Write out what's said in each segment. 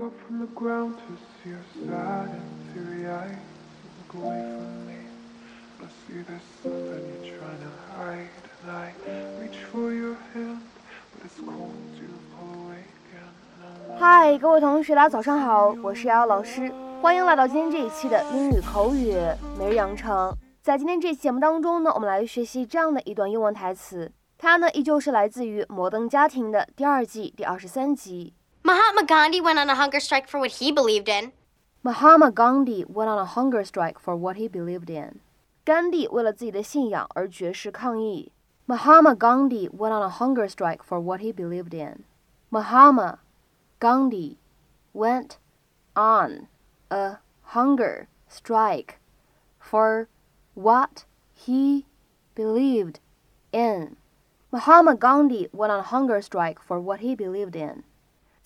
Up from the ground to see your sad and teary eyes. Look away from me. I see there's something you're trying to hide. And I reach for your hand, but it's cold to pull away again. Hi, 各位同学，大家早上好，我是瑶瑶老师，欢迎来到今天这一期的英语口语每日养成。在今天这期节目当中呢，我们来学习这样的一段英文台词，它呢依旧是来自于《摩登家庭》的第二季第二十三集。Mahatma Gandhi went on a hunger strike for what he believed in. Mahatma Gandhi went on a hunger strike for what he believed in. 甘地为了自己的信仰而绝食抗议。Mahatma Gandhi went on a hunger strike for what he believed in. Mahatma Gandhi went on a hunger strike for what he believed in. Mahatma Gandhi went on a hunger strike for what he believed in.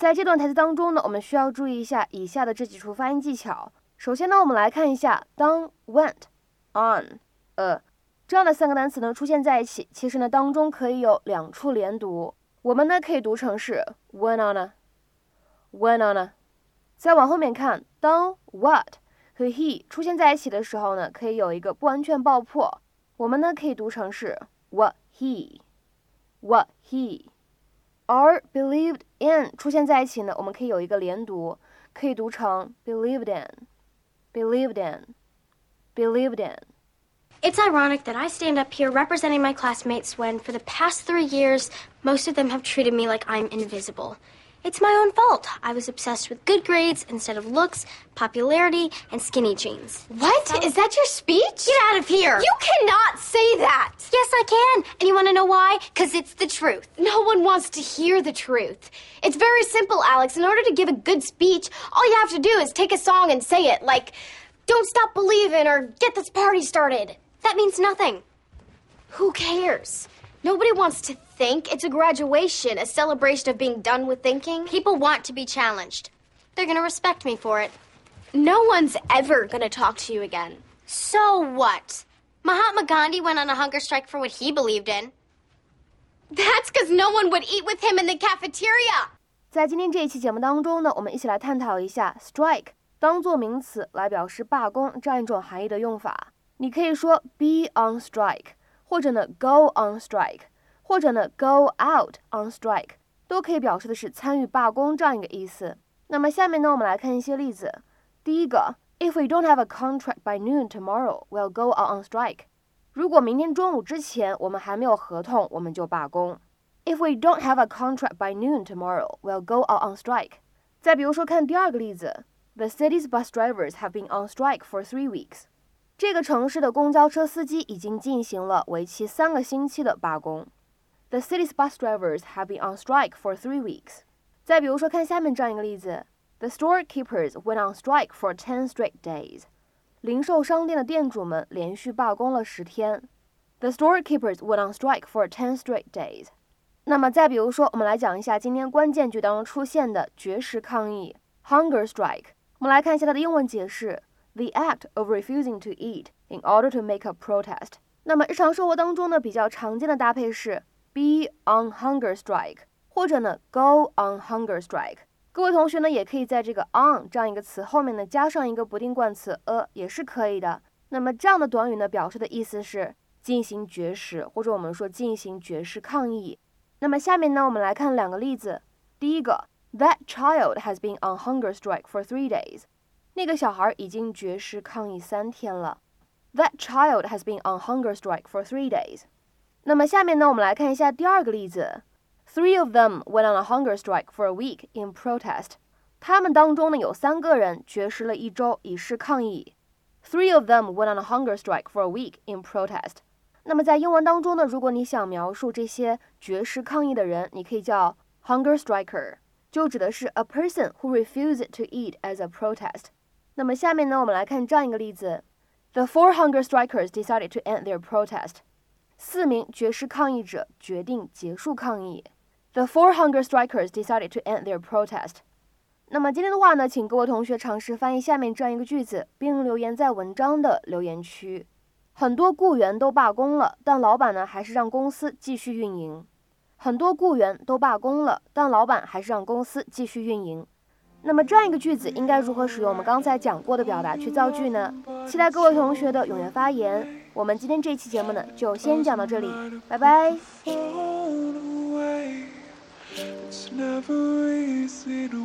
在这段台词当中呢，我们需要注意一下以下的这几处发音技巧。首先呢，我们来看一下，当 went on a 这样的三个单词呢出现在一起，其实呢当中可以有两处连读，我们呢可以读成是 went on a went on a。再往后面看，当 what 和 he 出现在一起的时候呢，可以有一个不完全爆破，我们呢可以读成是 what he what he。而 believed in 出现在一起呢，我们可以有一个连读，可以读成 believed in，believed in，believed in。 It's ironic that I stand up here representing my classmates when, for the past three years, most of them have treated me like I'm invisible. It's my own fault. I was obsessed with good grades instead of looks, popularity, and skinny jeans. What? Is that your speech? Get out of here! You cannot say that. Yes, I can. And you want to know why? Because it's the truth. No one wants to hear the truth. It's very simple, Alex. In order to give a good speech, all you have to do is take a song and say it, like, Don't Stop Believing or Get This Party Started. That means nothing. Who cares? Nobody wants to think. It's a graduation, a celebration of being done with thinking. People want to be challenged. They're going to respect me for it. No one's ever gonna talk to you again. So what? Mahatma Gandhi went on a hunger strike for what he believed in. That's because no one would eat with him in the cafeteria. 在今天这一期节目当中呢，我们一起来探讨一下 strike 当做名词来表示罢工这样一种含义的用法。你可以说 be on strike，或者呢 go on strike，或者呢 go out on strike，都可以表示的是参与罢工这样一个意思。那么下面呢，我们来看一些例子。第一个 ，If we don't have a contract by noon tomorrow, we'll go out on strike。如果明天中午之前我们还没有合同，我们就罢工。If we don't have a contract by noon tomorrow, we'll go out on strike。再比如说，看第二个例子，The city's bus drivers have been on strike for three weeks。这个城市的公交车司机已经进行了为期三个星期的罢工。The city's bus drivers have been on strike for three weeks。再比如说，看下面这样一个例子 ：The storekeepers went on strike for ten straight days。零售商店的店主们连续罢工了十天。The storekeepers went on strike for ten straight days。那么再比如说，我们来讲一下今天关键句当中出现的绝食抗议 （hunger strike）。我们来看一下它的英文解释：the act of refusing to eat in order to make a protest。那么日常生活当中呢，比较常见的搭配是 be on hunger strike，或者呢 go on hunger strike。 各位同学呢，也可以在这个 on 这样一个词后面呢加上一个不定冠词 a，也是可以的。那么这样的短语呢，表示的意思是进行绝食，或者我们说进行绝食抗议。那么下面呢，我们来看两个例子。第一个，That child has been on hunger strike for three days。那个小孩已经绝食抗议三天了。That child has been on hunger strike for three days。那么下面呢，我们来看一下第二个例子。Three of them went on a hunger strike for a week in protest。他们当中呢有三个人绝食了一周以示抗议。Three of them went on a hunger strike for a week in protest。那么在英文当中呢，如果你想描述这些绝食抗议的人，你可以叫 hunger striker，就指的是 a person who refuses to eat as a protest。那么下面呢，我们来看这样一个例子：The four hunger strikers decided to end their protest。四名绝食抗议者决定结束抗议。 The four hunger strikers decided to end their protest。那么今天的话呢，请各位同学尝试翻译下面这样一个句子，并留言在文章的留言区。很多雇员都罢工了，但老板呢还是让公司继续运营。很多雇员都罢工了，但老板还是让公司继续运营。那么这样一个句子应该如何使用我们刚才讲过的表达去造句呢？期待各位同学的踊跃发言。我们今天这期节目呢，就先讲到这里，拜拜。never easy to